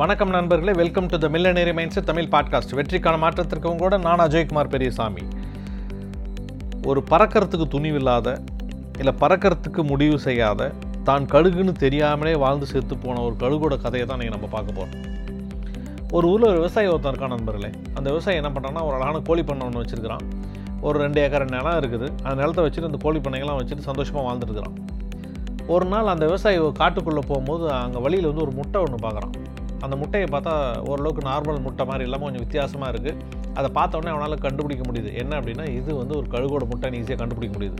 வணக்கம் நண்பர்களே welcome to the millionaire minds Tamil podcast வெற்றிக்கான மாற்றத்திற்கு கூட நான் அஜய்குமார் பெரியசாமி. ஒரு பறக்கிறதுக்கு துணிவில்லாத இல்லை பறக்கிறதுக்கு முடிவு செய்யாத தான் கழுகுன்னு தெரியாமலே வாழ்ந்து செத்து போன ஒரு கழுகோட கதையை தான் நீங்கள் நம்ம பார்க்க போகிறோம் ஒரு ஊரில் ஒரு விவசாயி ஒருத்தன் இருக்கான் நண்பர்களே. அந்த விவசாயி என்ன பண்ணுறான்னா ஒரு அழகான கோழி பண்ணை ஒன்று வச்சுருக்கிறான். ஒரு ரெண்டு ஏக்கர் நிலம் இருக்குது. அந்த நிலத்தை வச்சுட்டு அந்த கோழி பண்ணைகள்லாம் வச்சுட்டு சந்தோஷமாக வாழ்ந்துருக்கிறான் ஒரு நாள் அந்த விவசாயி காட்டுக்குள்ளே போகும்போது அங்கே வழியில் வந்து ஒரு முட்டை ஒன்று பார்க்குறான் அந்த முட்டையை பார்த்தா ஓரளவுக்கு நார்மல் முட்டை மாதிரி இல்லாமல் கொஞ்சம் வித்தியாசமாக இருக்குது அதை பார்த்தோன்னே அவனால் கண்டுபிடிக்க முடியுது. என்ன அப்படின்னா இது வந்து ஒரு கழுகோட முட்டைன்னு ஈஸியாக கண்டுபிடிக்க முடியுது.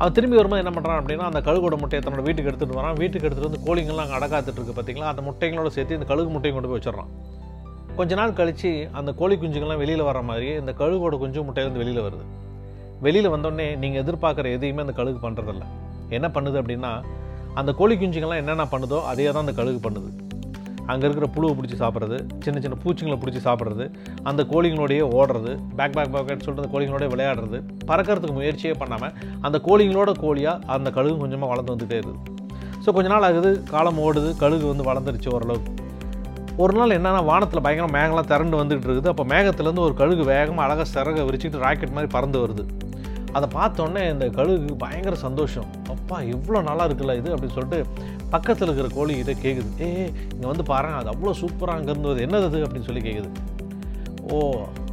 அவன் திரும்பி வரும்போது என்ன பண்ணுறான் அப்படின்னா அந்த கழுகோட முட்டையை தன்னோட வீட்டுக்கு எடுத்துகிட்டு வரான். வீட்டுக்கு எடுத்துகிட்டு வந்து கோழிங்கெல்லாம் அங்கே அடக்காத்துட்டு பார்த்தீங்களா அந்த முட்டைங்களோட சேர்த்து இந்த கழுகு முட்டையும் கொண்டு போய் வச்சிடறான். கொஞ்ச நாள் கழித்து அந்த கோழி குஞ்சுங்கள்லாம் வெளியில் வர மாதிரி இந்த கழுகோட குஞ்சு முட்டையிலேருந்து வெளியில் வருது. வெளியில் வந்தோடனே நீங்கள் எதிர்பார்க்குற எதையுமே அந்த கழுகு பண்ணுறதில்ல என்ன பண்ணுது அப்படின்னா அந்த கோழி குஞ்சுங்கள்லாம் என்னென்ன பண்ணுதோ அதே தான் அந்த கழுகு பண்ணுது. அங்கே இருக்கிற புழுவை பிடிச்சி சாப்பிட்றது சின்ன சின்ன பூச்சிங்களை பிடிச்சி சாப்பிட்றது அந்த கோழிங்களோடையே ஓடுறது பேக் பேக் பேக் சொல்லிட்டு அந்த கோழிங்களோட விளையாடுறது பறக்கிறதுக்கு முயற்சியே பண்ணாமல் அந்த கோழிங்களோட கோழியாக அந்த கழுகு கொஞ்சமாக வளர்ந்து வந்துகிட்டே இருக்குது ஸோ கொஞ்ச நாள் ஆகுது காலம் ஓடுது கழுகு வந்து வளர்ந்துருச்சு ஓரளவுக்கு. ஒரு நாள் என்னென்னா வானத்தில் பயங்கரம் மேகம்லாம் திரண்டு வந்துகிட்டு இருக்குது. அப்போ மேகத்துலேருந்து ஒரு கழுகு வேகமாக அழகாக சிறக விரிச்சிட்டு ராக்கெட் மாதிரி பறந்து வருது. அதை பார்த்தோன்னே இந்த கழுகு பயங்கர சந்தோஷம். அப்பா இவ்வளோ நல்லா இருக்குல்ல இது அப்படின்னு சொல்லிட்டு பக்கத்தில் இருக்கிற கோழி கிட்ட கேட்குது ஏ இங்கே வந்து பாரு அது அவ்வளோ சூப்பராக அங்கே இருந்தது என்னது அது? அப்படின்னு சொல்லி கேட்குது ஓ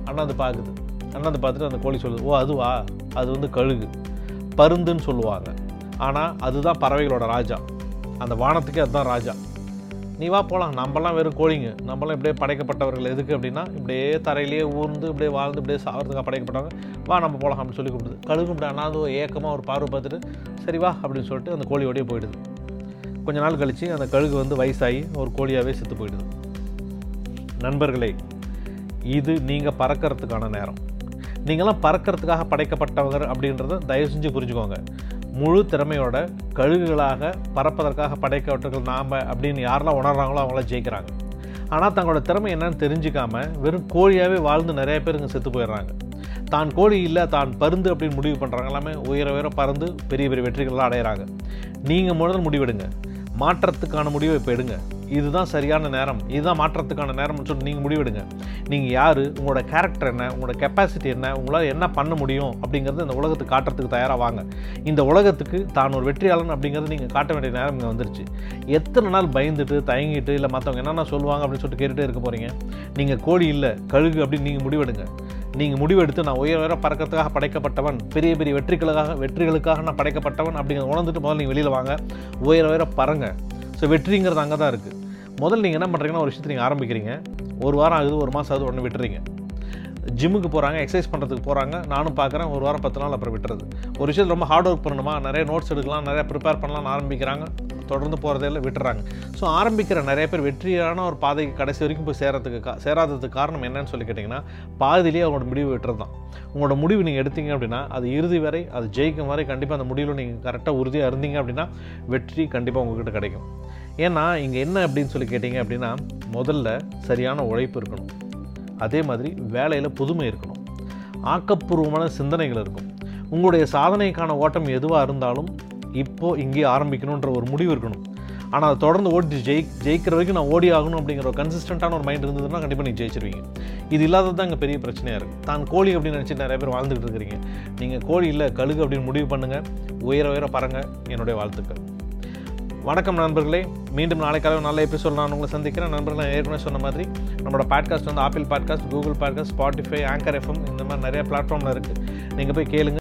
அண்ணாந்து பார்க்குது அண்ணாந்து பார்த்துட்டு அந்த கோழி சொல்லுது ஓ அதுவா? அது வந்து கழுகு. பருந்துன்னு சொல்லுவாங்க. ஆனால் அதுதான் பறவைகளோட ராஜா. அந்த வானத்துக்கே அதுதான் ராஜா. நீ வா போகலாம் நம்மலாம் வெறும் கோழிங்க. நம்மளாம் இப்படியே படைக்கப்பட்டவர்கள் எதுக்கு அப்படின்னா இப்படியே தரையிலேயே ஊர்ந்து இப்படியே வாழ்ந்து இப்படியே சாகிறதுக்காக படைக்கப்பட்டவங்க. வா நம்ம போகலாம் அப்படின்னு சொல்லி கூப்பிடுது. கழுகு இப்படி அண்ணாந்து ஏக்கமாக ஒரு பார்வை பார்த்துட்டு சரி வா அப்படின்னு சொல்லிட்டு அந்த கோழியோடய போயிடுது. கொஞ்ச நாள் கழித்து அந்த கழுகு வந்து வயசாகி ஒரு கோழியாகவே செத்து போயிடுது. நண்பர்களே இது நீங்கள் பறக்கிறதுக்கான நேரம். நீங்களாம் பறக்கிறதுக்காக படைக்கப்பட்டவங்க அப்படின்றத தயவு செஞ்சு புரிஞ்சுக்கோங்க. முழு திறமையோட கழுகுகளாக பறப்பதற்காக படைக்கப்பட்டவர்கள் நாம் அப்படின்னு யாரெல்லாம் உணர்றாங்களோ அவங்களாம் ஜெயிக்கிறாங்க. ஆனால் தங்களோட திறமை என்னன்னு தெரிஞ்சுக்காமல் வெறும் கோழியாகவே வாழ்ந்து நிறைய பேர் இங்கே செத்து போயிடுறாங்க. தான் கோழி இல்லை தான் பருந்து அப்படின்னு முடிவு பண்ணுறாங்க எல்லாமே உயர உயர பறந்து பெரிய பெரிய வெற்றிகள்லாம் அடையிறாங்க. நீங்கள் முதல் முடிவெடுங்க. மாற்றத்துக்கான முடிவை இப்போ எடுங்க. இதுதான் சரியான நேரம். இதுதான் மாற்றத்துக்கான நேரம்னு சொல்லி நீங்கள் முடிவெடுங்க. நீங்கள் யார்? உங்களோட கேரக்டர் என்ன? உங்களோட கெப்பாசிட்டி என்ன? உங்களால் என்ன பண்ண முடியும்? அப்படிங்கிறது இந்த உலகத்துக்கு காட்டுறதுக்கு தயாராக வாங்க. இந்த உலகத்துக்கு தான் ஒரு வெற்றியாளன் அப்படிங்கிறது நீங்கள் காட்ட வேண்டிய நேரம் இங்கே வந்துருச்சு. எத்தனை நாள் பயந்துட்டு தயங்கிட்டு இல்லை மற்றவங்க என்னென்ன சொல்லுவாங்க அப்படின்னு சொல்லிட்டு கேட்டுகிட்டே இருக்க போகிறீங்க நீங்கள் கோழி இல்லை கழுகு அப்படின்னு நீங்கள் முடிவெடுங்க. நீங்கள் முடிவெடுத்து நான் உயர் உயர பறக்கிறதுக்காக படைக்கப்பட்டவன் பெரிய பெரிய வெற்றிகளுக்காக வெற்றிகளுக்காக நான் படைக்கப்பட்டவன் அப்படிங்கிறத உணர்ந்துட்டு முதல்ல நீங்கள் வெளியில் வாங்க. உயர உயர பறங்க. ஸோ வெற்றிங்கிறது அங்கே தான் இருக்குது முதல்ல நீங்கள் என்ன பண்ணுறீங்கன்னா ஒரு விஷயத்தை நீங்கள் ஆரம்பிக்கிறீங்க. ஒரு வாரம் ஆகுது ஒரு மாதம் ஆகுது உடனே விட்டுறீங்க. ஜிம்முக்கு போகிறாங்க எக்ஸசைஸ் பண்ணுறதுக்கு போகிறாங்க நானும் பார்க்குறேன் ஒரு வாரம் பத்து நாள் அப்புறம் விட்டுறது. ஒரு விஷயத்தில் ரொம்ப ஹார்ட் ஒர்க் பண்ணணுமா? நிறைய நோட்ஸ் எடுக்கலாம் நிறைய ப்ரிப்பேர் பண்ணலாம்னு ஆரம்பிக்கிறாங்க. தொடர்ந்து போகிறதே இல்லை விட்டுறாங்க. ஸோ ஆரம்பிக்கிற நிறைய பேர் வெற்றியான ஒரு பாதைக்கு கடைசி வரைக்கும் போய் சேரத்துக்கு கா சேராததுக்கு காரணம் என்னன்னு சொல்லி கேட்டிங்கன்னா பாதிலேயே அவங்களோட முடிவு விட்டுறது தான் உங்களோட முடிவு நீங்கள் எடுத்தீங்க அப்படின்னா அது இறுதி வரை அது ஜெயிக்கும் வரை கண்டிப்பாக அந்த முடிவில் நீங்கள் கரெக்டாக உறுதியாக இருந்தீங்க அப்படின்னா வெற்றி கண்டிப்பாக உங்கள்கிட்ட கிடைக்கும். ஏன்னா இங்கே என்ன அப்படின்னு சொல்லி கேட்டிங்க அப்படின்னா முதல்ல சரியான உழைப்பு இருக்கணும். அதே மாதிரி வேலையில் புதுமை இருக்கணும். ஆக்கப்பூர்வமான சிந்தனைகள் இருக்கும். உங்களுடைய சாதனைக்கான ஓட்டம் எதுவாக இருந்தாலும் இப்போது இங்கே ஆரம்பிக்கணுன்ற ஒரு முடிவு இருக்கணும். ஆனால் அதை தொடர்ந்து ஓடி ஜெயி ஜெயிக்கிற வரைக்கும் நான் ஓடி ஆகணும் அப்படிங்கிற ஒரு கன்சிஸ்டண்ட்டான ஒரு மைண்ட் இருந்ததுன்னா கண்டிப்பாக நீங்கள் ஜெயிச்சிருவீங்க. இது இல்லாதது தான் இங்கே பெரிய பிரச்சனையாக இருக்குது தான் கோழி அப்படின்னு நினச்சி நிறைய பேர் வாழ்ந்துகிட்டு இருக்கிறீங்க. நீங்கள் கோழி இல்லை கழுகு அப்படின்னு முடிவு பண்ணுங்கள் உயர உயர பாருங்க. என்னுடைய வாழ்த்துக்கள். வணக்கம் நண்பர்களே. மீண்டும் நாளைக்காக நல்ல எபிசோட் நான் உங்களை சந்திக்கிறேன். நண்பர்கள் நான் ஏற்கனவே சொன்ன மாதிரி நம்மளோட பாட்காஸ்ட் வந்து Apple podcast Google podcast Spotify anchor FM இந்த மாதிரி நிறைய பிளாட்ஃபார்மில் இருக்குது நீங்கள் போய் கேளுங்க.